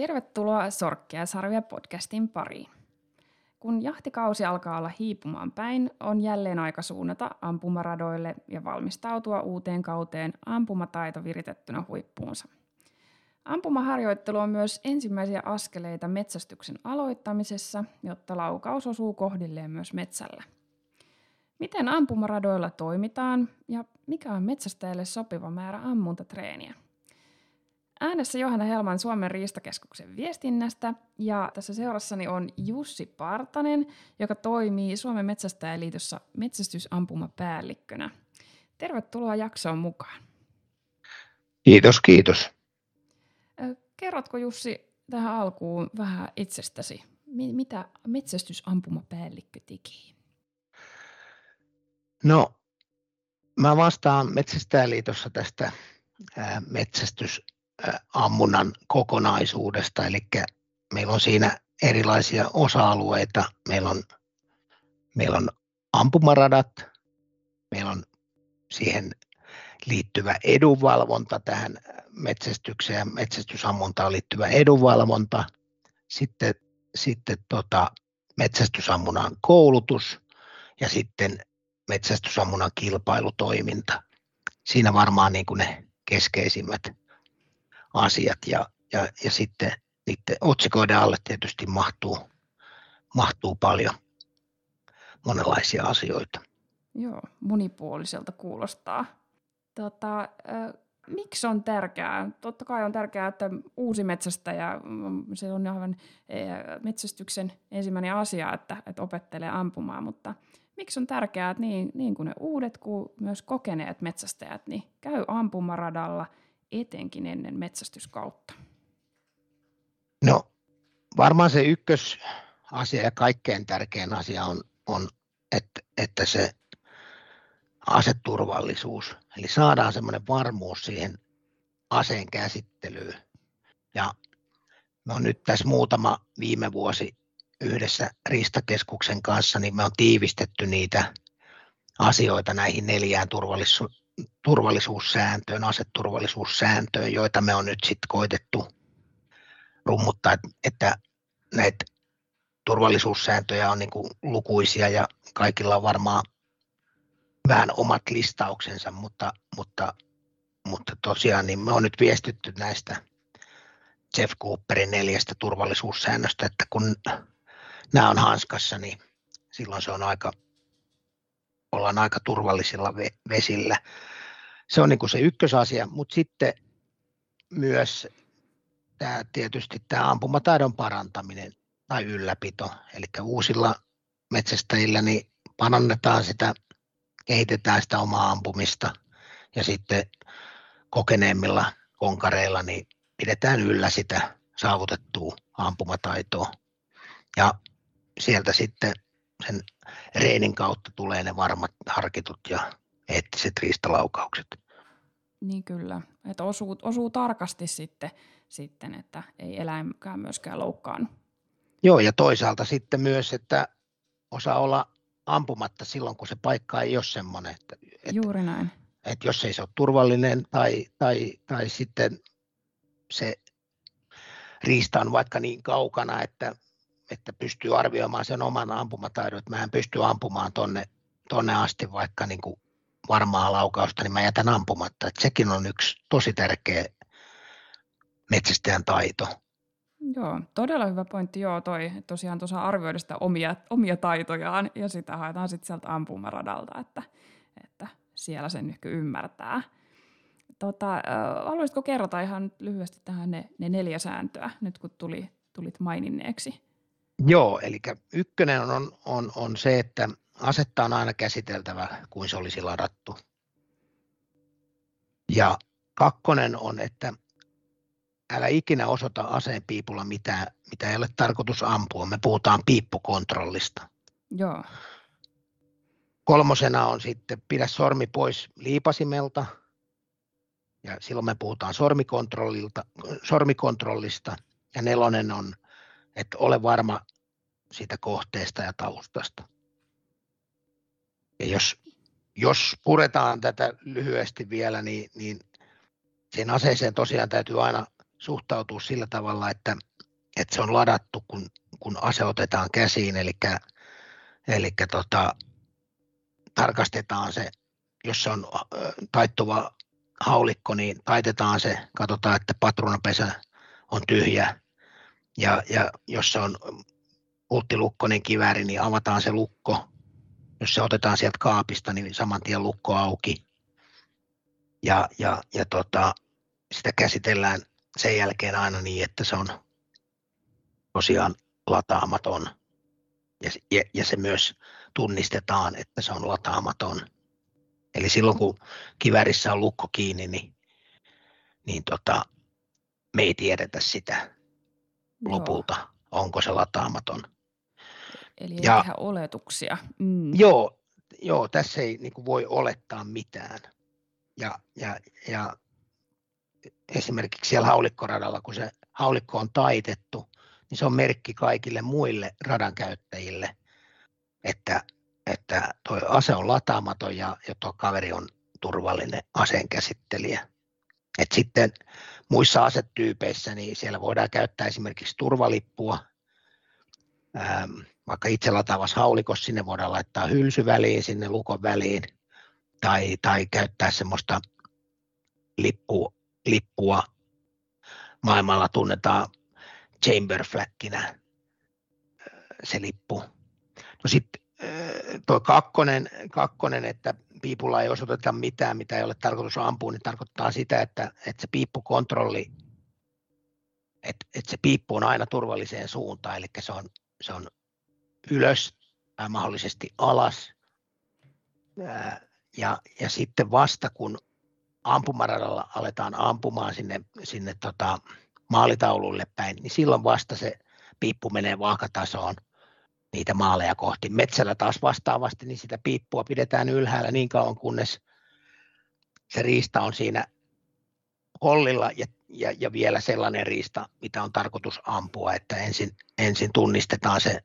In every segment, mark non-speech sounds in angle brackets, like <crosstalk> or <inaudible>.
Tervetuloa Sorkkia sarvia podcastin pariin. Kun jahtikausi alkaa olla hiipumaan päin, on jälleen aika suunnata ampumaradoille ja valmistautua uuteen kauteen ampumataito viritettynä huippuunsa. Ampumaharjoittelu on myös ensimmäisiä askeleita metsästyksen aloittamisessa, jotta laukaus osuu kohdilleen myös metsällä. Miten ampumaradoilla toimitaan ja mikä on metsästäjälle sopiva määrä ammuntatreeniä? Äänessä Johanna Helman Suomen riistakeskuksen viestinnästä ja tässä seurassani on Jussi Partanen, joka toimii Suomen Metsästäjäliitossa metsästysampumapäällikkönä. Tervetuloa jaksoon mukaan. Kiitos, kiitos. Kerrotko Jussi tähän alkuun vähän itsestäsi? Mitä metsästysampumapäällikkö teki? No, mä vastaan Metsästäjäliitossa tästä metsästys ammunnan kokonaisuudesta, eli meillä on siinä erilaisia osa-alueita. Meillä on, meillä on ampumaradat, meillä on siihen liittyvä edunvalvonta tähän metsästykseen ja metsästysammuntaan liittyvä edunvalvonta, sitten, sitten tota, metsästysammunnan koulutus ja sitten metsästysammunnan kilpailutoiminta. Siinä varmaan niin kuin ne keskeisimmät asiat ja, ja, ja sitten niiden otsikoiden alle tietysti mahtuu, mahtuu paljon monenlaisia asioita. Joo, monipuoliselta kuulostaa. Tota, äh, miksi on tärkeää? Totta kai on tärkeää, että uusi metsästäjä, mm, se on aivan metsästyksen ensimmäinen asia, että, että opettelee ampumaan, mutta miksi on tärkeää, että niin, niin kuin ne uudet kuin myös kokeneet metsästäjät, niin käy ampumaradalla – etenkin ennen metsästyskautta? No varmaan se ykkösasia ja kaikkein tärkein asia on, on että, että se aseturvallisuus, eli saadaan semmoinen varmuus siihen aseen käsittelyyn. Ja me on nyt tässä muutama viime vuosi yhdessä Ristakeskuksen kanssa, niin me on tiivistetty niitä asioita näihin neljään turvallisuus, turvallisuussääntöön, aseturvallisuussääntöön, joita me on nyt sitten koitettu rummuttaa, että näitä turvallisuussääntöjä on niin lukuisia ja kaikilla on varmaan vähän omat listauksensa, mutta, mutta, mutta tosiaan niin me on nyt viestitty näistä Jeff Cooperin neljästä turvallisuussäännöstä, että kun nämä on hanskassa, niin silloin se on aika, ollaan aika turvallisilla vesillä. Se on niin kuin se ykkösasia, mutta sitten myös tämä, tietysti tämä ampumataidon parantaminen tai ylläpito, eli uusilla metsästäjillä niin parannetaan sitä, kehitetään sitä omaa ampumista ja sitten kokeneemmilla konkareilla niin pidetään yllä sitä saavutettua ampumataitoa. Ja sieltä sitten sen reenin kautta tulee ne varmat harkitut ja eettiset riistalaukaukset. Niin kyllä, että osuu, osuu tarkasti sitten, sitten, että ei eläimkään myöskään loukkaannut. Joo, ja toisaalta sitten myös, että osaa olla ampumatta silloin, kun se paikka ei ole semmoinen. Että, Juuri näin. Että jos ei se ole turvallinen tai, tai, tai sitten se riista on vaikka niin kaukana, että että pystyy arvioimaan sen oman ampumataidon, että mä en pysty ampumaan tonne, tonne asti vaikka niin kuin varmaa laukausta, niin mä jätän ampumatta. Että sekin on yksi tosi tärkeä metsästäjän taito. Joo, todella hyvä pointti. Joo, toi tosiaan tuossa arvioida sitä omia, omia taitojaan ja sitä haetaan sitten sieltä ampumaradalta, että, että siellä sen nyt ymmärtää. Tota, haluaisitko kerrata ihan lyhyesti tähän ne, ne neljä sääntöä, nyt kun tuli, tulit maininneeksi? Joo, eli ykkönen on, on, on se, että asetta on aina käsiteltävä kuin se olisi ladattu. Ja kakkonen on, että älä ikinä osoita aseen piipulla mitään, mitä ei ole tarkoitus ampua. Me puhutaan piippukontrollista. Joo. Kolmosena on sitten pidä sormi pois liipasimelta. Ja silloin me puhutaan sormikontrollilta, sormikontrollista. Ja nelonen on että ole varma siitä kohteesta ja taustasta. Ja jos, jos puretaan tätä lyhyesti vielä, niin, niin sen aseeseen tosiaan täytyy aina suhtautua sillä tavalla, että, että se on ladattu, kun, kun ase otetaan käsiin, eli, eli tota, tarkastetaan se, jos se on taittuva haulikko, niin taitetaan se, katsotaan, että patronapesä on tyhjä, ja, ja jos se on ulttilukkoinen kivääri, niin avataan se lukko. Jos se otetaan sieltä kaapista, niin saman tien lukko auki. Ja, ja, ja tota, sitä käsitellään sen jälkeen aina niin, että se on tosiaan lataamaton. Ja, ja, ja se myös tunnistetaan, että se on lataamaton. Eli silloin kun kivärissä on lukko kiinni, niin, niin tota, me ei tiedetä sitä Joo. lopulta, onko se lataamaton. Eli ei ja, tehdä oletuksia. Mm. Joo, joo, tässä ei niin kuin, voi olettaa mitään. Ja, ja, ja esimerkiksi siellä haulikkoradalla, kun se haulikko on taitettu, niin se on merkki kaikille muille radan käyttäjille, että, että tuo ase on lataamaton ja, ja tuo kaveri on turvallinen aseenkäsittelijä. Et sitten muissa asetyypeissä niin siellä voidaan käyttää esimerkiksi turvalippua, ähm, vaikka itse lataavassa haulikossa sinne voidaan laittaa hylsy väliin, sinne lukon väliin, tai, tai käyttää semmoista lippu, lippua, maailmalla tunnetaan chamber flagginä äh, se lippu. No sitten äh, tuo kakkonen, kakkonen, että piipulla ei osoiteta mitään, mitä ei ole tarkoitus ampua, niin tarkoittaa sitä, että, että se piippukontrolli, että, että se piippu on aina turvalliseen suuntaan, eli se on, se on ylös tai mahdollisesti alas. Ja, ja sitten vasta kun ampumaradalla aletaan ampumaan sinne, sinne tota maalitaululle päin, niin silloin vasta se piippu menee vaakatasoon niitä maaleja kohti. Metsällä taas vastaavasti, niin sitä piippua pidetään ylhäällä niin kauan, kunnes se riista on siinä hollilla ja, ja, ja vielä sellainen riista, mitä on tarkoitus ampua, että ensin, ensin tunnistetaan se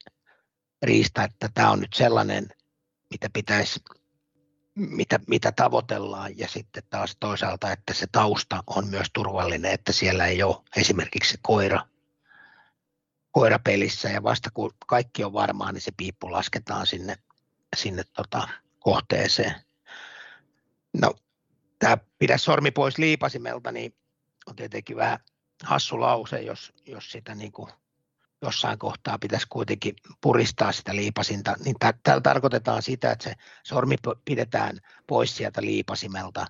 riista, että tämä on nyt sellainen, mitä pitäisi mitä, mitä tavoitellaan ja sitten taas toisaalta, että se tausta on myös turvallinen, että siellä ei ole esimerkiksi se koira, koirapelissä ja vasta kun kaikki on varmaa, niin se piippu lasketaan sinne, sinne tota, kohteeseen. No, tämä pidä sormi pois liipasimelta, niin on tietenkin vähän hassu lause, jos, jos sitä niin kuin jossain kohtaa pitäisi kuitenkin puristaa sitä liipasinta, niin täällä tarkoitetaan sitä, että se sormi pidetään pois sieltä liipasimelta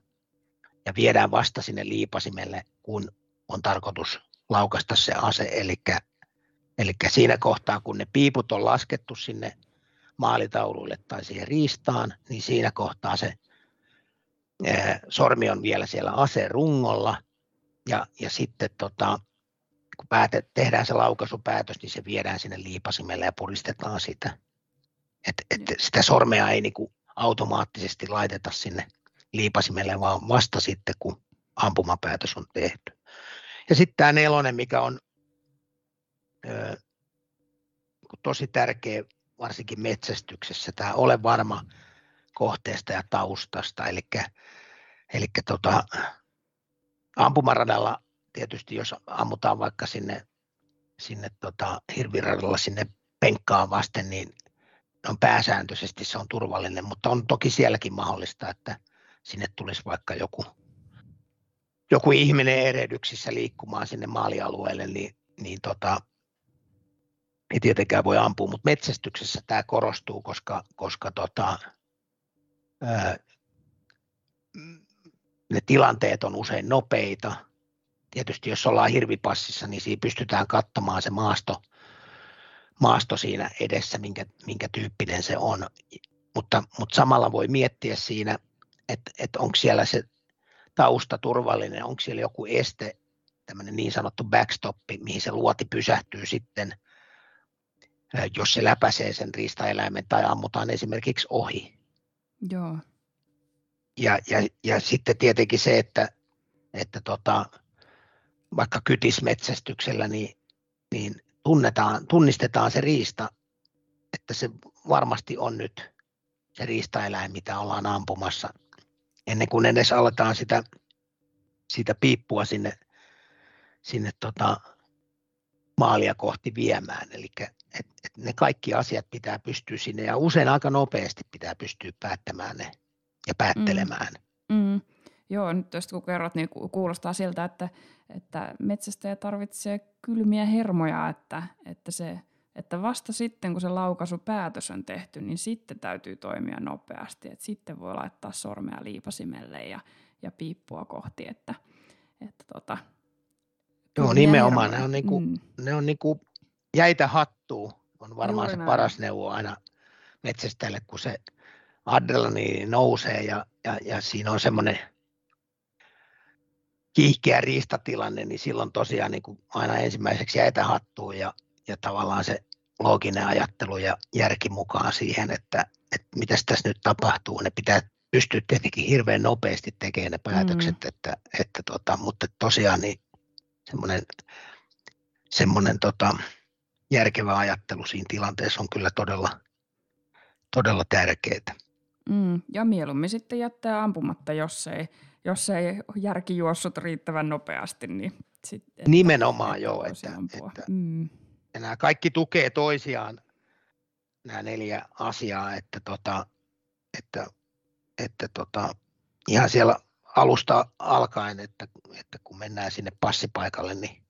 ja viedään vasta sinne liipasimelle, kun on tarkoitus laukasta se ase, eli, eli siinä kohtaa, kun ne piiput on laskettu sinne maalitauluille tai siihen riistaan, niin siinä kohtaa se sormi on vielä siellä aseen rungolla, ja, ja sitten tota, kun päätet, tehdään se laukaisupäätös, niin se viedään sinne liipasimelle ja puristetaan sitä. Et, et sitä sormea ei niinku automaattisesti laiteta sinne liipasimelle, vaan vasta sitten, kun ampumapäätös on tehty. Ja sitten tämä nelonen, mikä on ö, tosi tärkeä varsinkin metsästyksessä, tämä ole varma kohteesta ja taustasta, eli, eli tota, ampumaradalla tietysti jos ammutaan vaikka sinne, sinne tota, hirviradalla sinne penkkaan vasten, niin on pääsääntöisesti se on turvallinen, mutta on toki sielläkin mahdollista, että sinne tulisi vaikka joku, joku ihminen erehdyksissä liikkumaan sinne maalialueelle, niin, niin tota, ei tietenkään voi ampua, mutta metsästyksessä tämä korostuu, koska, koska tota, ää, ne tilanteet on usein nopeita, tietysti jos ollaan hirvipassissa, niin siinä pystytään katsomaan se maasto, maasto siinä edessä, minkä, minkä tyyppinen se on. Mutta, mutta samalla voi miettiä siinä, että, että onko siellä se tausta turvallinen, onko siellä joku este, tämmöinen niin sanottu backstop, mihin se luoti pysähtyy sitten, jos se läpäisee sen riistaeläimen tai ammutaan esimerkiksi ohi. Joo. Ja, ja, ja sitten tietenkin se, että, että tota, vaikka kytismetsästyksellä, niin, niin tunnetaan, tunnistetaan se riista, että se varmasti on nyt se riistaeläin, mitä ollaan ampumassa, ennen kuin edes aletaan sitä, sitä piippua sinne, sinne tota, maalia kohti viemään. Eli et, et ne kaikki asiat pitää pystyä sinne ja usein aika nopeasti pitää pystyä päättämään ne ja päättelemään. Mm. Mm. Joo, nyt jos kun kerrot, niin kuulostaa siltä, että, että metsästäjä tarvitsee kylmiä hermoja, että, että, se, että vasta sitten, kun se laukaisupäätös on tehty, niin sitten täytyy toimia nopeasti. Että sitten voi laittaa sormea liipasimelle ja, ja piippua kohti, että, että tota, Joo, nimenomaan. Ne on, niinku, mm. ne on niinku jäitä hattuu, on varmaan Juuri se näin. paras neuvo aina metsästäjälle, kun se adrenaliini nousee ja, ja, ja siinä on semmoinen kiihkeä riistatilanne, niin silloin tosiaan niin kuin aina ensimmäiseksi jäitä hattuun ja, ja tavallaan se looginen ajattelu ja järki mukaan siihen, että, että mitä tässä nyt tapahtuu. Ne pitää pystyä tietenkin hirveän nopeasti tekemään ne päätökset, mm. että, että tota, mutta tosiaan niin semmoinen, semmoinen tota, järkevä ajattelu siinä tilanteessa on kyllä todella, todella tärkeää. Mm, ja mieluummin sitten jättää ampumatta, jos ei, jos ei järki juossut riittävän nopeasti. Niin sitten, Nimenomaan joo. Että, että, mm. ja nämä kaikki tukee toisiaan, nämä neljä asiaa, että, tota, että, että tota, ihan siellä alusta alkaen, että, että kun mennään sinne passipaikalle, niin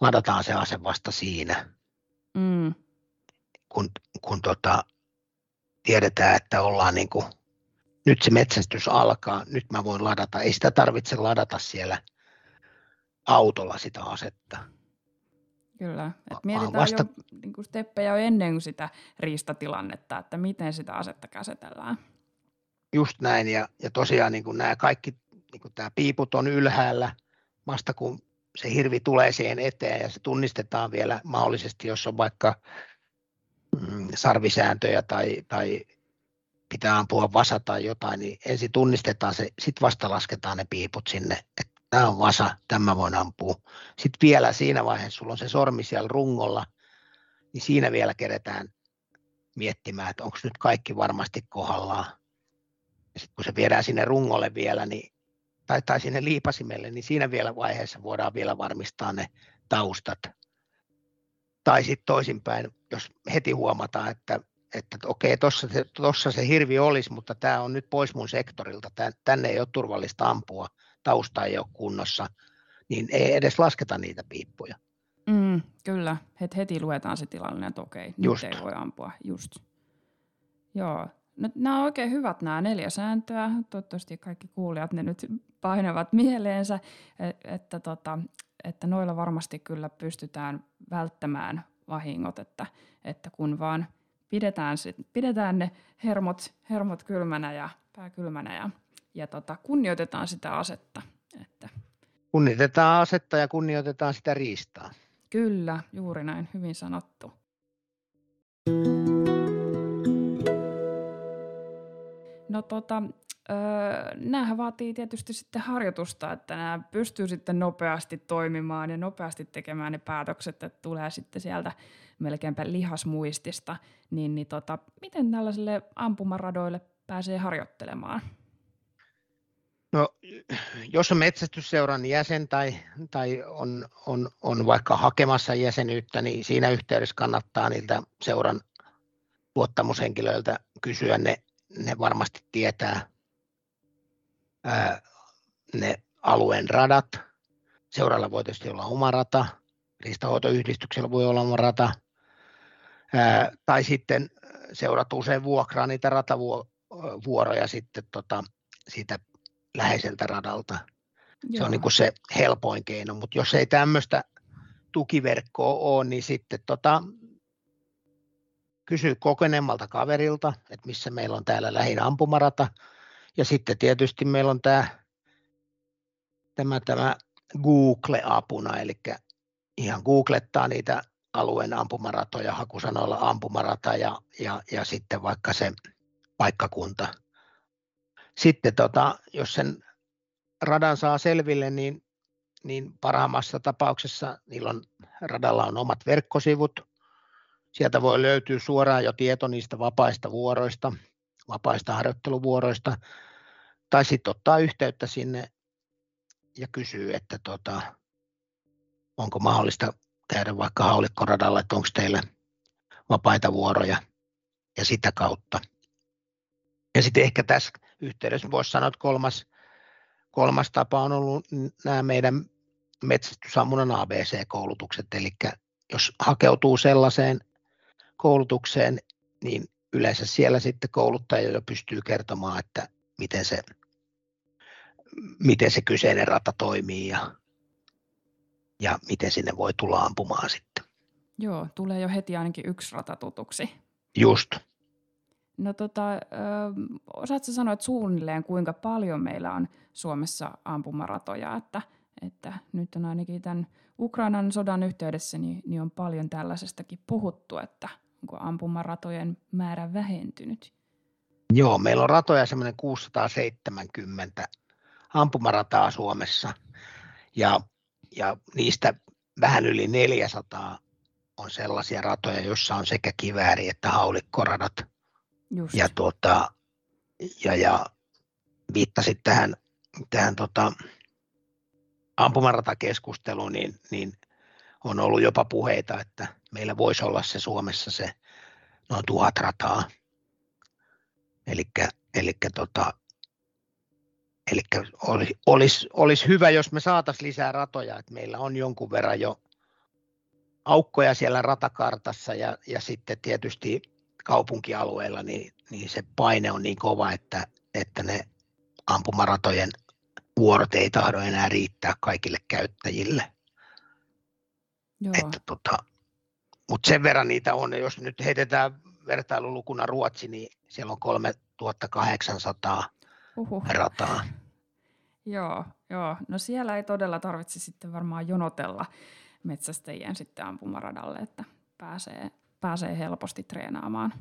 ladataan se ase vasta siinä. Mm. Kun, kun tota, tiedetään, että ollaan niin kuin, nyt se metsästys alkaa, nyt mä voin ladata. Ei sitä tarvitse ladata siellä autolla sitä asetta. Kyllä, että mietitään vasta... jo niin kuin steppejä jo ennen kuin sitä riistatilannetta, että miten sitä asetta käsitellään. Just näin, ja, ja tosiaan niin kuin nämä kaikki, niin kuin tämä piiput on ylhäällä, vasta kun se hirvi tulee siihen eteen ja se tunnistetaan vielä mahdollisesti, jos on vaikka mm, sarvisääntöjä tai, tai pitää ampua vasa tai jotain, niin ensin tunnistetaan se, sitten vasta lasketaan ne piiput sinne, että tämä on vasa, tämä voin ampua. Sitten vielä siinä vaiheessa, sulla on se sormi siellä rungolla, niin siinä vielä keretään miettimään, että onko nyt kaikki varmasti kohdallaan. Ja sitten kun se viedään sinne rungolle vielä, niin, tai, tai sinne liipasimelle, niin siinä vielä vaiheessa voidaan vielä varmistaa ne taustat. Tai sitten toisinpäin, jos heti huomataan, että, että okei, tuossa se, tossa se hirvi olisi, mutta tämä on nyt pois mun sektorilta, tänne ei ole turvallista ampua, tausta ei ole kunnossa, niin ei edes lasketa niitä piippuja. Mm, kyllä, heti, heti luetaan se tilanne, että okei, nyt Just. ei voi ampua. Just. Joo, No, nämä on oikein hyvät nämä neljä sääntöä. Toivottavasti kaikki kuulijat ne nyt painavat mieleensä, e, että, tota, että noilla varmasti kyllä pystytään välttämään vahingot, että, että kun vaan pidetään, sit, pidetään ne hermot, hermot kylmänä ja pää kylmänä ja, ja tota, kunnioitetaan sitä asetta. Että. Kunnioitetaan asetta ja kunnioitetaan sitä riistaa. Kyllä, juuri näin, hyvin sanottu. No tota, öö, näähän vaatii tietysti sitten harjoitusta, että nämä pystyy sitten nopeasti toimimaan ja nopeasti tekemään ne päätökset, että tulee sitten sieltä melkeinpä lihasmuistista. Niin, niin tota, miten tällaisille ampumaradoille pääsee harjoittelemaan? No, jos on metsästysseuran jäsen tai, tai on, on, on vaikka hakemassa jäsenyyttä, niin siinä yhteydessä kannattaa niiltä seuran luottamushenkilöiltä kysyä ne ne varmasti tietää ää, ne alueen radat. Seuralla voi tietysti olla oma rata, riistahoitoyhdistyksellä voi olla oma rata, ää, tai sitten seurat usein vuokraa niitä ratavuoroja sitten tota, siitä läheiseltä radalta. Joo. Se on niin kuin se helpoin keino, mutta jos ei tämmöistä tukiverkkoa ole, niin sitten tota, kysyä kokeneemmalta kaverilta, että missä meillä on täällä lähin ampumarata. Ja sitten tietysti meillä on tämä, tämä, tämä Google-apuna, eli ihan googlettaa niitä alueen ampumaratoja hakusanoilla ampumarata ja, ja, ja sitten vaikka se paikkakunta. Sitten tota, jos sen radan saa selville, niin, niin parhaimmassa tapauksessa niillä on, radalla on omat verkkosivut, Sieltä voi löytyä suoraan jo tieto niistä vapaista vuoroista, vapaista harjoitteluvuoroista, tai sitten ottaa yhteyttä sinne ja kysyy, että tota, onko mahdollista käydä vaikka haulikkoradalla, että onko teillä vapaita vuoroja ja sitä kautta. Ja sitten ehkä tässä yhteydessä voisi sanoa, että kolmas, kolmas tapa on ollut nämä meidän metsästysammunnan ABC-koulutukset, eli jos hakeutuu sellaiseen koulutukseen, niin yleensä siellä sitten kouluttaja jo pystyy kertomaan, että miten se, miten se kyseinen rata toimii ja, ja miten sinne voi tulla ampumaan sitten. Joo, tulee jo heti ainakin yksi rata tutuksi. Just. No tota, ö, osaatko sanoa, että suunnilleen kuinka paljon meillä on Suomessa ampumaratoja, että, että nyt on ainakin tämän Ukrainan sodan yhteydessä niin, niin on paljon tällaisestakin puhuttu, että onko ampumaratojen määrä vähentynyt? Joo, meillä on ratoja semmoinen 670 ampumarataa Suomessa ja, ja niistä vähän yli 400 on sellaisia ratoja, joissa on sekä kivääri että haulikkoradat. Just. Ja, tuota, ja, ja viittasit tähän, tähän tota, ampumaratakeskusteluun, niin, niin on ollut jopa puheita, että meillä voisi olla se Suomessa se noin tuhat rataa. Eli tota, olisi, olisi, olisi hyvä, jos me saataisiin lisää ratoja, että meillä on jonkun verran jo aukkoja siellä ratakartassa ja, ja sitten tietysti kaupunkialueilla niin, niin se paine on niin kova, että, että ne ampumaratojen vuorot ei tahdo enää riittää kaikille käyttäjille. Joo. Että tota, mutta sen verran niitä on, jos nyt heitetään vertailulukuna Ruotsi, niin siellä on 3800 Uhuh. rataa. Joo, joo, no siellä ei todella tarvitse sitten varmaan jonotella metsästäjien sitten ampumaradalle, että pääsee, pääsee helposti treenaamaan.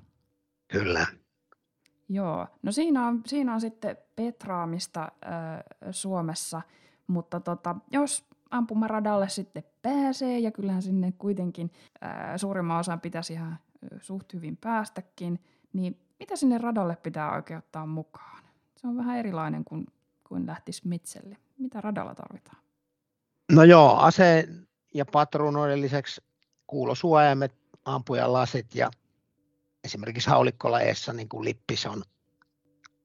Kyllä. Joo, no siinä on, siinä on sitten petraamista äh, Suomessa, mutta tota, jos ampumaradalle sitten pääsee, ja kyllähän sinne kuitenkin ää, suurimman osan pitäisi ihan suht hyvin päästäkin, niin mitä sinne radalle pitää oikeuttaa mukaan? Se on vähän erilainen kuin, kuin lähtisi metselle. Mitä radalla tarvitaan? No joo, ase ja patruunoiden lisäksi kuulosuojaimet, ampujan lasit ja esimerkiksi haulikkolajeessa niin kuin lippis on,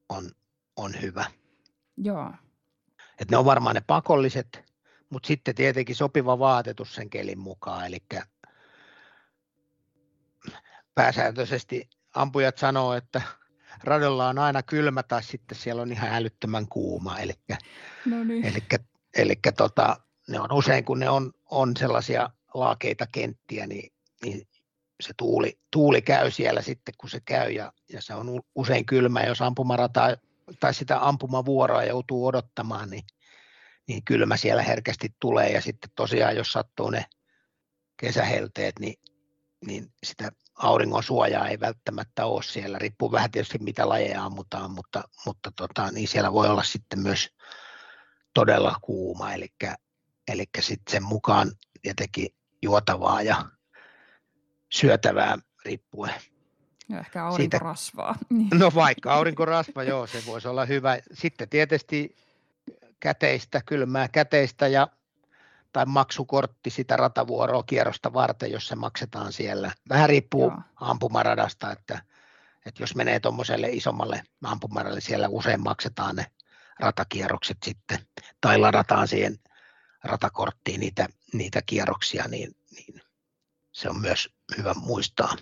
on, on hyvä. Joo. Et ne on varmaan ne pakolliset, mutta sitten tietenkin sopiva vaatetus sen kelin mukaan, eli pääsääntöisesti ampujat sanoo, että radolla on aina kylmä tai sitten siellä on ihan älyttömän kuuma, eli, no niin. eli, eli tota, ne on usein kun ne on, on sellaisia laakeita kenttiä, niin, niin se tuuli, tuuli käy siellä sitten, kun se käy, ja, ja se on usein kylmä, jos ampumarata tai sitä ampumavuoroa joutuu odottamaan, niin niin kylmä siellä herkästi tulee ja sitten tosiaan jos sattuu ne kesähelteet, niin, niin sitä auringon suojaa ei välttämättä ole siellä, riippuu vähän tietysti mitä lajeja ammutaan, mutta, mutta tota, niin siellä voi olla sitten myös todella kuuma, eli, eli sitten sen mukaan tietenkin juotavaa ja syötävää riippuen. Ja ehkä aurinkorasvaa. Siitä, <laughs> no vaikka aurinkorasva, joo, se voisi olla hyvä. Sitten tietysti käteistä, kylmää käteistä ja, tai maksukortti sitä ratavuoroa kierrosta varten, jos se maksetaan siellä. Vähän riippuu Joo. ampumaradasta, että, että jos menee tuommoiselle isommalle ampumaralle, siellä usein maksetaan ne ratakierrokset sitten, tai ladataan siihen ratakorttiin niitä, niitä kierroksia, niin, niin se on myös hyvä muistaa.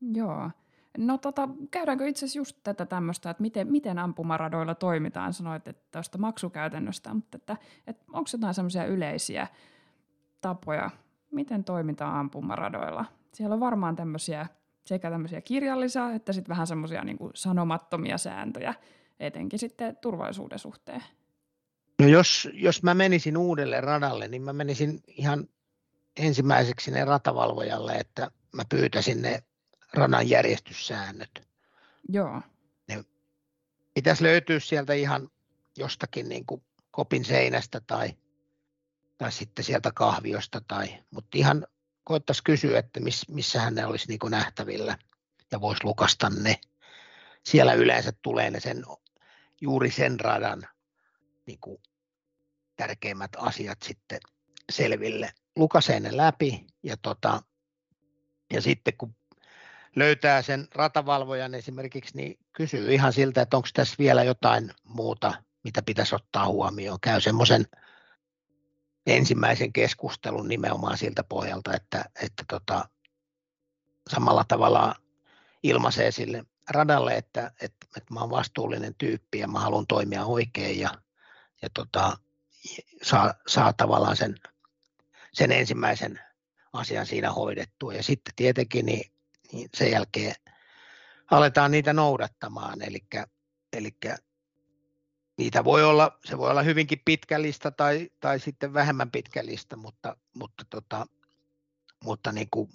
Joo. No tota, käydäänkö itse asiassa just tätä tämmöistä, että miten, miten ampumaradoilla toimitaan, sanoit että tuosta maksukäytännöstä, mutta että, että onko jotain semmoisia yleisiä tapoja, miten toimitaan ampumaradoilla? Siellä on varmaan tämmöisiä sekä tämmöisiä kirjallisia että sitten vähän semmoisia niin sanomattomia sääntöjä, etenkin sitten turvallisuuden suhteen. No jos, jos mä menisin uudelle radalle, niin mä menisin ihan ensimmäiseksi ne ratavalvojalle, että mä pyytäisin ne radan järjestyssäännöt. Joo. Ne pitäisi löytyä sieltä ihan jostakin niin kuin kopin seinästä tai, tai sitten sieltä kahviosta, tai, mutta ihan koettaisiin kysyä, että miss, missähän ne olisi niin kuin nähtävillä ja voisi lukasta ne. Siellä yleensä tulee ne sen, juuri sen radan niin kuin tärkeimmät asiat sitten selville. Lukasee ne läpi ja, tota, ja sitten kun löytää sen ratavalvojan esimerkiksi, niin kysyy ihan siltä, että onko tässä vielä jotain muuta, mitä pitäisi ottaa huomioon. Käy semmoisen ensimmäisen keskustelun nimenomaan siltä pohjalta, että, että tota, samalla tavalla ilmaisee sille radalle, että, että, että mä olen vastuullinen tyyppi ja mä haluan toimia oikein ja, ja tota, saa, saa tavallaan sen, sen ensimmäisen asian siinä hoidettua. Ja sitten tietenkin niin, niin sen jälkeen aletaan niitä noudattamaan, eli, eli niitä voi olla, se voi olla hyvinkin pitkä lista tai, tai sitten vähemmän pitkä lista, mutta, mutta, tota, mutta niin kuin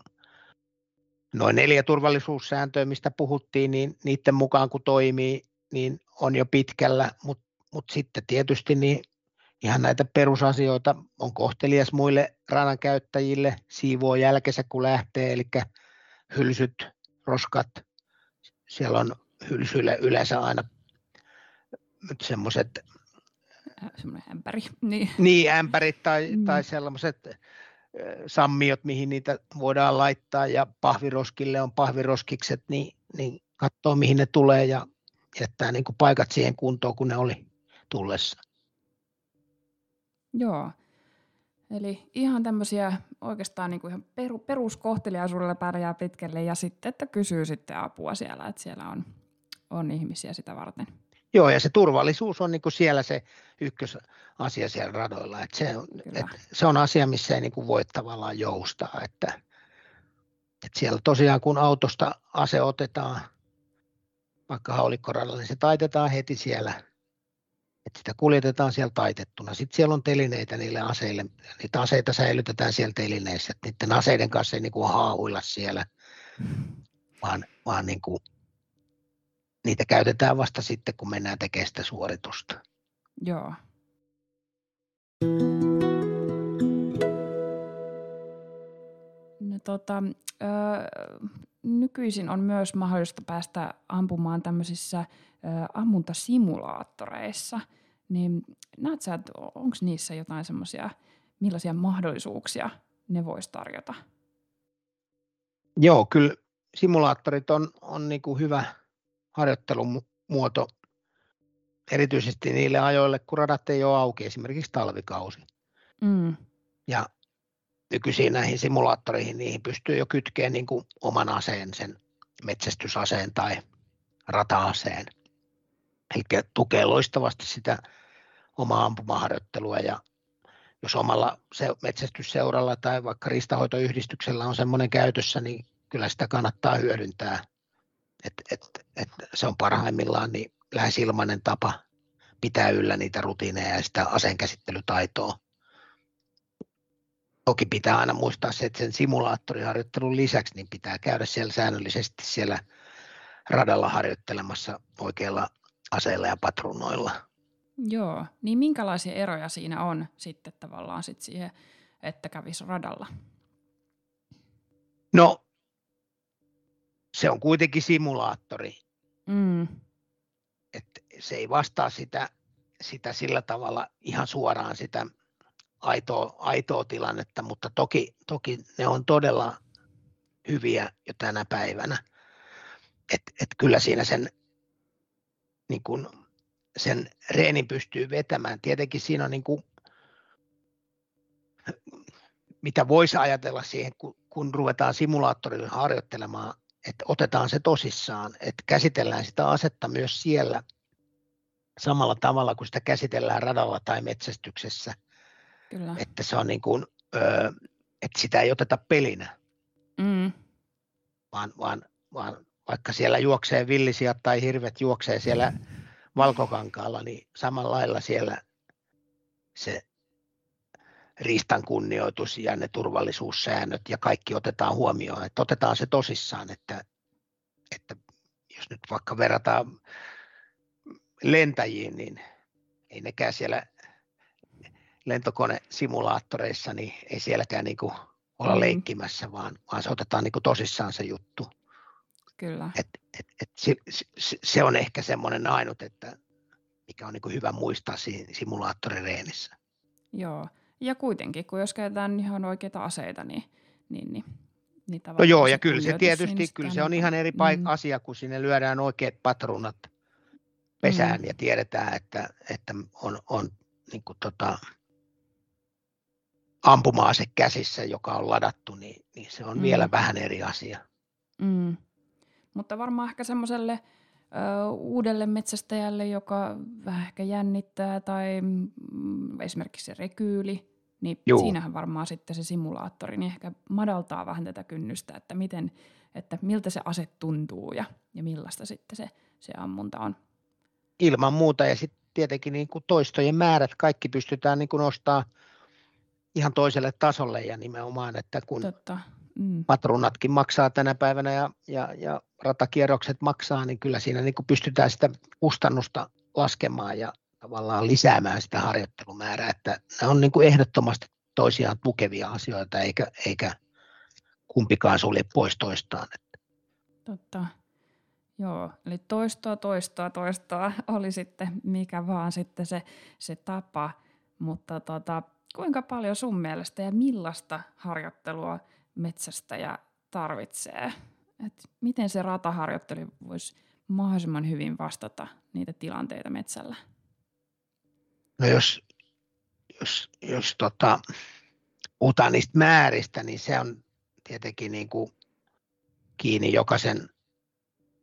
noin neljä turvallisuussääntöä, mistä puhuttiin, niin niiden mukaan kun toimii, niin on jo pitkällä, mutta mut sitten tietysti niin ihan näitä perusasioita on kohtelias muille radan käyttäjille, siivoo jälkensä kun lähtee, eli hylsyt, roskat, siellä on hylsyille yleensä aina semmoiset semmoinen ämpäri. <laughs> Niin, niin ämpärit tai, mm. tai sellaiset sammiot, mihin niitä voidaan laittaa ja pahviroskille on pahviroskikset, niin, niin katsoo mihin ne tulee ja jättää niin kuin paikat siihen kuntoon, kun ne oli tullessa. Joo. Eli ihan tämmöisiä oikeastaan niin kuin ihan peru, peruskohteliaisuudella pärjää pitkälle ja sitten, että kysyy sitten apua siellä, että siellä on, on ihmisiä sitä varten. Joo, ja se turvallisuus on niin kuin siellä se ykkösasia siellä radoilla. Että se, on, että se on asia, missä ei niin kuin voi tavallaan joustaa. Että, että siellä tosiaan kun autosta ase otetaan, vaikka haulikkoradalla, niin se taitetaan heti siellä. Että sitä kuljetetaan siellä taitettuna. Sitten siellä on telineitä niille aseille. Niitä aseita säilytetään siellä telineissä. Että niiden aseiden kanssa ei niin kuin haahuilla siellä, vaan, vaan niin kuin niitä käytetään vasta sitten, kun mennään tekemään sitä suoritusta. Joo. No, tota, ö, nykyisin on myös mahdollista päästä ampumaan tämmöisissä ö, ammuntasimulaattoreissa. Niin näet sä, että onko niissä jotain semmoisia, millaisia mahdollisuuksia ne voisi tarjota? Joo, kyllä simulaattorit on, on niin kuin hyvä, harjoittelumuoto erityisesti niille ajoille, kun radat ei ole auki, esimerkiksi talvikausi. Mm. Ja nykyisiin näihin simulaattoreihin niihin pystyy jo kytkemään niin kuin oman aseen, sen metsästysaseen tai rata-aseen. Eli tukee loistavasti sitä omaa ampumaharjoittelua ja jos omalla se metsästysseuralla tai vaikka ristahoitoyhdistyksellä on semmoinen käytössä, niin kyllä sitä kannattaa hyödyntää et, et, et se on parhaimmillaan niin lähes ilmainen tapa pitää yllä niitä rutiineja ja sitä aseenkäsittelytaitoa. Toki pitää aina muistaa se, että sen simulaattoriharjoittelun lisäksi niin pitää käydä siellä säännöllisesti siellä radalla harjoittelemassa oikeilla aseilla ja patruunoilla. Joo, niin minkälaisia eroja siinä on sitten tavallaan sit siihen, että kävisi radalla? No se on kuitenkin simulaattori. Mm. Et se ei vastaa sitä, sitä sillä tavalla ihan suoraan sitä aitoa, aitoa tilannetta, mutta toki, toki ne on todella hyviä jo tänä päivänä. Et, et kyllä siinä sen, niin kun, sen reenin pystyy vetämään. Tietenkin siinä on niin kun, mitä voisi ajatella siihen, kun, kun ruvetaan simulaattorilla harjoittelemaan että otetaan se tosissaan, että käsitellään sitä asetta myös siellä samalla tavalla kuin sitä käsitellään radalla tai metsästyksessä. Kyllä. Että se on niin kuin, että sitä ei oteta pelinä, mm. vaan, vaan, vaan vaikka siellä juoksee villisiat tai hirvet juoksee siellä valkokankaalla, niin samalla lailla siellä se riistan kunnioitus ja ne turvallisuussäännöt ja kaikki otetaan huomioon, että otetaan se tosissaan, että, että jos nyt vaikka verrataan lentäjiin, niin ei nekään siellä lentokonesimulaattoreissa, niin ei sielläkään niin kuin olla mm. leikkimässä, vaan, vaan se otetaan niin kuin tosissaan se juttu. Kyllä. Et, et, et se, se on ehkä semmoinen ainut, että mikä on niin kuin hyvä muistaa siinä simulaattorireenissä. Joo, Ja kuitenkin, kun jos käytetään ihan oikeita aseita, niin, niin, niin, niin No joo, ja kyllä se tietysti, kyllä se on ihan eri paik- mm. asia, kun sinne lyödään oikeat patruunat pesään mm. ja tiedetään, että, että on, on niin kuin tota, ampuma-ase käsissä, joka on ladattu, niin, niin se on mm. vielä vähän eri asia. Mm. Mutta varmaan ehkä semmoiselle uudelle metsästäjälle, joka vähän ehkä jännittää, tai mm, esimerkiksi se rekyyli, niin Juu. siinähän varmaan sitten se simulaattori niin ehkä madaltaa vähän tätä kynnystä, että, miten, että miltä se ase tuntuu ja, ja millaista sitten se, se ammunta on. Ilman muuta ja sitten tietenkin niin kuin toistojen määrät kaikki pystytään niin kuin nostaa ihan toiselle tasolle ja nimenomaan, että kun Totta. Mm. patruunatkin maksaa tänä päivänä ja, ja, ja ratakierrokset maksaa, niin kyllä siinä niin pystytään sitä kustannusta laskemaan ja tavallaan lisäämään sitä harjoittelumäärää, että ne on niin kuin ehdottomasti toisiaan tukevia asioita, eikä, eikä kumpikaan sulje pois toistaan. Totta. Joo, eli toistoa, toistoa, toistoa oli sitten mikä vaan sitten se, se tapa, mutta tota, kuinka paljon sun mielestä ja millaista harjoittelua metsästäjä tarvitsee? Et miten se rataharjoittelu voisi mahdollisimman hyvin vastata niitä tilanteita metsällä? No jos, jos, jos tota, puhutaan niistä määristä, niin se on tietenkin niin kuin kiinni jokaisen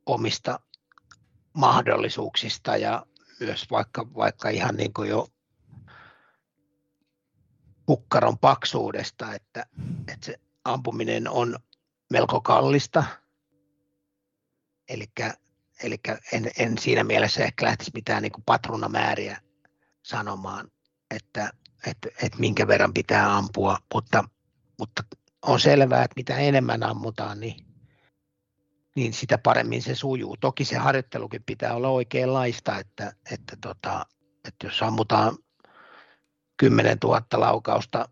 omista mahdollisuuksista ja myös vaikka, vaikka ihan niin kuin jo kukkaron paksuudesta, että, että se ampuminen on melko kallista. Eli en, en siinä mielessä ehkä lähtisi mitään niin patronamääriä sanomaan, että, että, että minkä verran pitää ampua, mutta, mutta on selvää, että mitä enemmän ammutaan, niin, niin sitä paremmin se sujuu. Toki se harjoittelukin pitää olla oikeanlaista, että, että, tota, että jos ammutaan 10 000 laukausta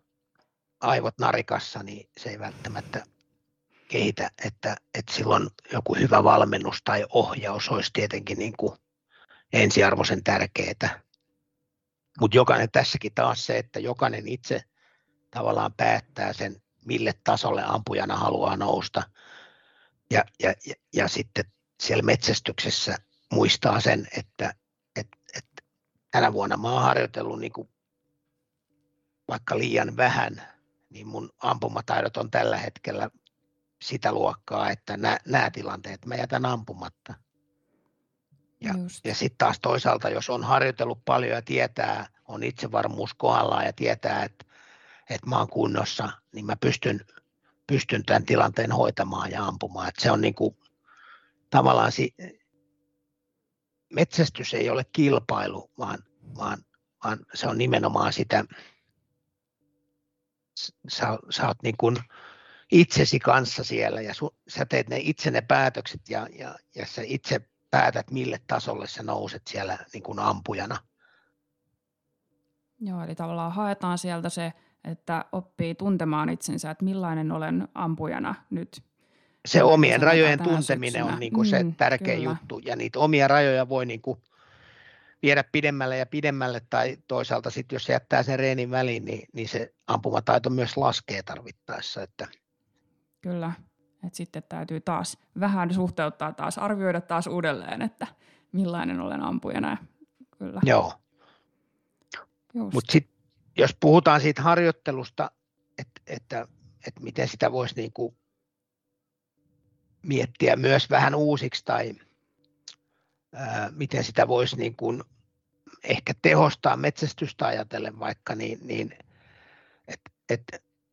aivot narikassa, niin se ei välttämättä kehitä, että, että silloin joku hyvä valmennus tai ohjaus olisi tietenkin niin kuin ensiarvoisen tärkeää. Mutta jokainen tässäkin taas se, että jokainen itse tavallaan päättää sen, mille tasolle ampujana haluaa nousta. Ja, ja, ja, ja sitten siellä metsästyksessä muistaa sen, että, että, että tänä vuonna mä oon harjoitellut niin kuin vaikka liian vähän, niin mun ampumataidot on tällä hetkellä sitä luokkaa, että nämä, tilanteet mä jätän ampumatta. Ja, ja sitten taas toisaalta, jos on harjoitellut paljon ja tietää, on itsevarmuus kohdallaan ja tietää, että, että mä oon kunnossa, niin mä pystyn, pystyn tämän tilanteen hoitamaan ja ampumaan. Et se on niin kuin, tavallaan si, metsästys ei ole kilpailu, vaan, vaan, vaan se on nimenomaan sitä, sä, sä oot niin kuin itsesi kanssa siellä ja su, sä teet ne itse ne päätökset ja, ja, ja sä itse päätät, mille tasolle sä nouset siellä niin kuin ampujana. Joo, eli tavallaan haetaan sieltä se, että oppii tuntemaan itsensä, että millainen olen ampujana nyt. Se omien rajojen tunteminen syksynä. on niin kuin se mm, tärkeä kyllä. juttu, ja niitä omia rajoja voi niin kuin viedä pidemmälle ja pidemmälle, tai toisaalta sitten jos jättää sen reenin väliin, niin, niin se ampumataito myös laskee tarvittaessa. Että. Kyllä, että sitten täytyy taas vähän suhteuttaa taas, arvioida taas uudelleen, että millainen olen ampujana. Kyllä. Joo. Mutta sitten jos puhutaan siitä harjoittelusta, että, että, että miten sitä voisi niinku miettiä myös vähän uusiksi tai ää, miten sitä voisi niin kuin ehkä tehostaa metsästystä ajatellen vaikka, niin, niin että et,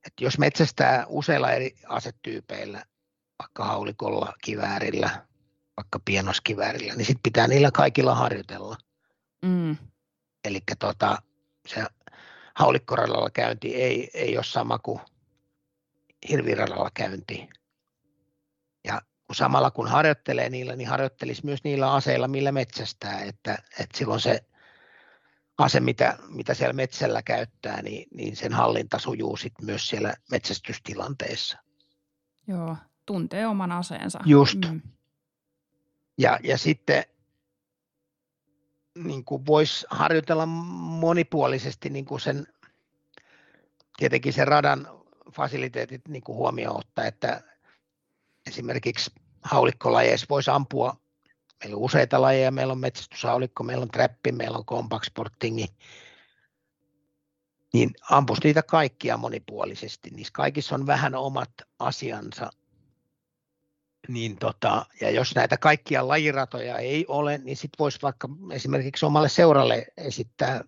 et jos metsästää useilla eri asetyypeillä, vaikka haulikolla, kiväärillä, vaikka pienoskiväärillä, niin sitten pitää niillä kaikilla harjoitella. Mm. Eli tota, se haulikkoradalla käynti ei, ei ole sama kuin hirviradalla käynti. Ja samalla kun harjoittelee niillä, niin harjoittelisi myös niillä aseilla, millä metsästää, että, että silloin se ase, mitä, mitä siellä metsällä käyttää, niin, niin sen hallinta sujuu sit myös siellä metsästystilanteessa. Joo, tuntee oman aseensa. Just. Mm. Ja, ja sitten niin kuin voisi harjoitella monipuolisesti niin kuin sen tietenkin se radan fasiliteetit niin kuin huomioon ottaa, että esimerkiksi haulikkolajeissa voisi ampua, meillä on useita lajeja, meillä on metsästyshaulikko, meillä on trappi, meillä on compact sportingi, niin ampus niitä kaikkia monipuolisesti. Niissä kaikissa on vähän omat asiansa. Niin tota, ja jos näitä kaikkia lajiratoja ei ole, niin sitten voisi vaikka esimerkiksi omalle seuralle esittää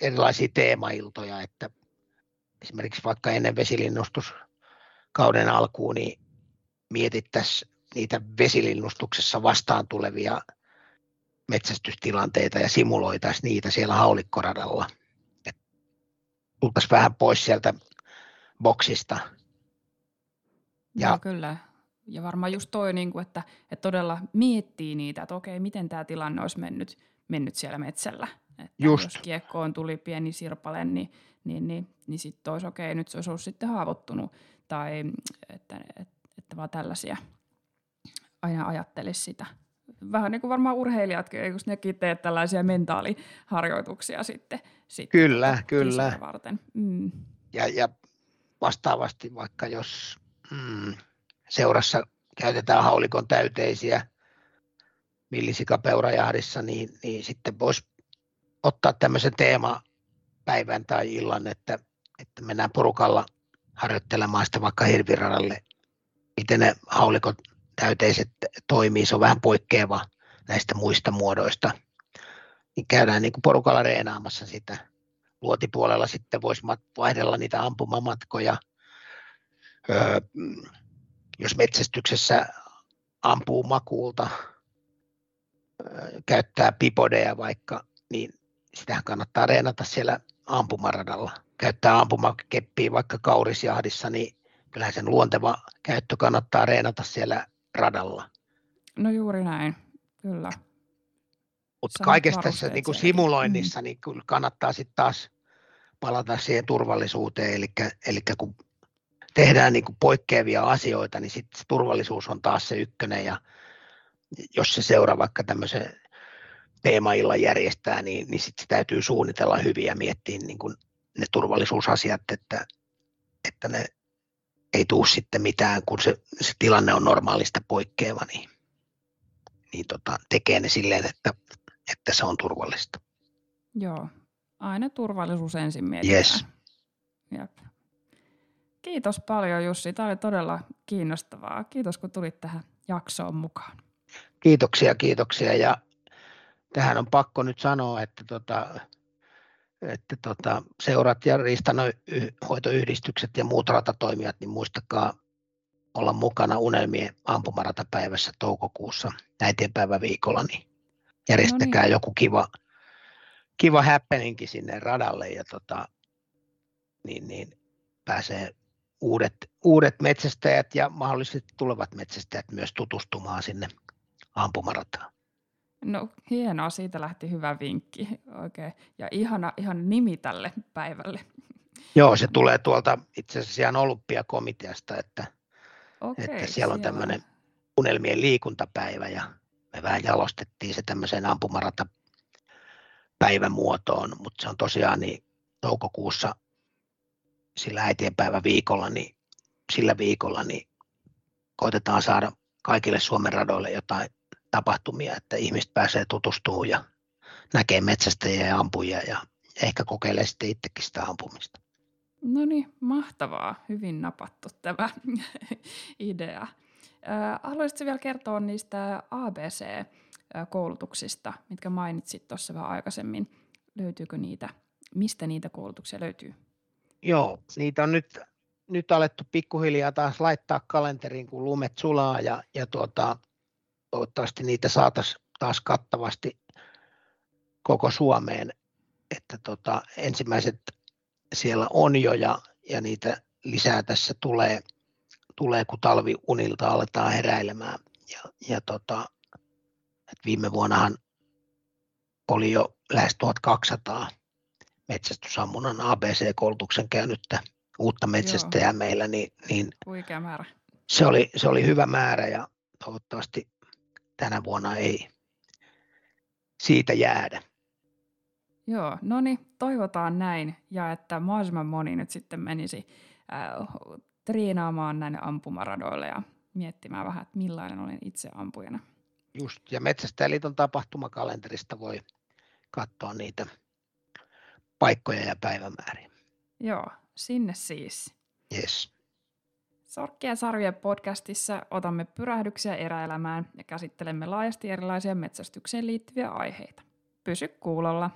erilaisia teemailtoja, että esimerkiksi vaikka ennen vesilinnustuskauden alkuun, niin mietittäisiin niitä vesilinnustuksessa vastaan tulevia metsästystilanteita ja simuloitaisiin niitä siellä haulikkoradalla. Tultaisiin vähän pois sieltä boksista. Ja, Joo, kyllä. Ja varmaan just toi, niin kuin, että, että todella miettii niitä, että okei, miten tämä tilanne olisi mennyt, mennyt siellä metsällä. Että Just. Jos kiekkoon tuli pieni sirpale, niin, niin, niin, niin sitten olisi okei, nyt se olisi ollut sitten haavoittunut. Tai että, että, että vaan tällaisia aina ajattelisi sitä. Vähän niin kuin varmaan urheilijatkin, eikö nekin tee tällaisia mentaaliharjoituksia sitten. sitten kyllä, kyllä. Varten. Mm. Ja, ja vastaavasti vaikka jos mm, seurassa käytetään haulikon täyteisiä villisikapeurajahdissa, niin, niin sitten voisi ottaa tämmöisen teemapäivän tai illan, että, että mennään porukalla harjoittelemaan sitä vaikka hirviradalle, miten ne haulikot täyteiset toimii, se on vähän poikkeava näistä muista muodoista. Niin käydään niin kuin porukalla reenaamassa sitä. Luotipuolella sitten voisi vaihdella niitä ampumamatkoja. Öö, jos metsästyksessä ampuu makuulta, öö, käyttää pipodeja vaikka, niin sitähän kannattaa reenata siellä ampumaradalla. Käyttää ampumakeppiä vaikka kaurisjahdissa, niin kyllähän sen luonteva käyttö kannattaa reenata siellä radalla. No juuri näin, kyllä. Mutta kaikessa tässä niin kuin simuloinnissa mm. niin kyllä kannattaa sitten taas palata siihen turvallisuuteen, eli, eli kun tehdään niin kuin poikkeavia asioita, niin sitten turvallisuus on taas se ykkönen, ja jos se seuraa vaikka tämmöisen teemailla järjestää, niin, niin sitten täytyy suunnitella hyvin ja miettiä niin kuin ne turvallisuusasiat, että, että ne ei tule sitten mitään, kun se, se tilanne on normaalista poikkeava, niin, niin tota, tekee ne silleen, että, että se on turvallista. Joo, aina turvallisuus ensin mietitään. Yes. Jep. Kiitos paljon Jussi, tämä oli todella kiinnostavaa. Kiitos kun tulit tähän jaksoon mukaan. Kiitoksia, kiitoksia ja tähän on pakko nyt sanoa, että tota, että tota, seurat ja riistanhoitoyhdistykset ja muut ratatoimijat, niin muistakaa olla mukana Unelmien ampumaratapäivässä toukokuussa viikolla, niin järjestäkää no niin. joku kiva, kiva happeningi sinne radalle ja tota, niin, niin pääsee uudet, uudet metsästäjät ja mahdollisesti tulevat metsästäjät myös tutustumaan sinne ampumarataan. No hienoa, siitä lähti hyvä vinkki oikein. Ja ihana, ihan nimi tälle päivälle. Joo, se tulee tuolta itse asiassa ihan olympiakomiteasta, että, Okei, että siellä on tämmöinen unelmien liikuntapäivä ja me vähän jalostettiin se tämmöiseen ampumarata päivämuotoon, mutta se on tosiaan niin toukokuussa sillä äitienpäivä viikolla, niin sillä viikolla niin koitetaan saada kaikille Suomen radoille jotain tapahtumia, että ihmiset pääsee tutustumaan ja näkee metsästäjiä ja ampujia ja ehkä kokeilee sitten itsekin sitä ampumista. No niin, mahtavaa. Hyvin napattu tämä <laughs> idea. Haluaisitko vielä kertoa niistä ABC-koulutuksista, mitkä mainitsit tuossa vähän aikaisemmin? Löytyykö niitä? Mistä niitä koulutuksia löytyy? Joo, niitä on nyt, nyt alettu pikkuhiljaa taas laittaa kalenteriin, kun lumet sulaa ja, ja tuota, toivottavasti niitä saataisiin taas kattavasti koko Suomeen, että tota, ensimmäiset siellä on jo ja, ja niitä lisää tässä tulee, tulee kun talviunilta aletaan heräilemään. Ja, ja tota, et viime vuonnahan oli jo lähes 1200 metsästysammunnan ABC-koulutuksen käynyttä uutta metsästäjää Joo. meillä, niin, niin määrä. Se, oli, se oli hyvä määrä ja toivottavasti tänä vuonna ei siitä jäädä. Joo, no niin, toivotaan näin ja että mahdollisimman moni nyt sitten menisi äh, treenaamaan näin ampumaradoille ja miettimään vähän, että millainen olen itse ampujana. Just, ja Metsästäjäliiton tapahtumakalenterista voi katsoa niitä paikkoja ja päivämääriä. Joo, sinne siis. Yes. Sorkkia sarvien podcastissa otamme pyrähdyksiä eräelämään ja käsittelemme laajasti erilaisia metsästykseen liittyviä aiheita. Pysy kuulolla.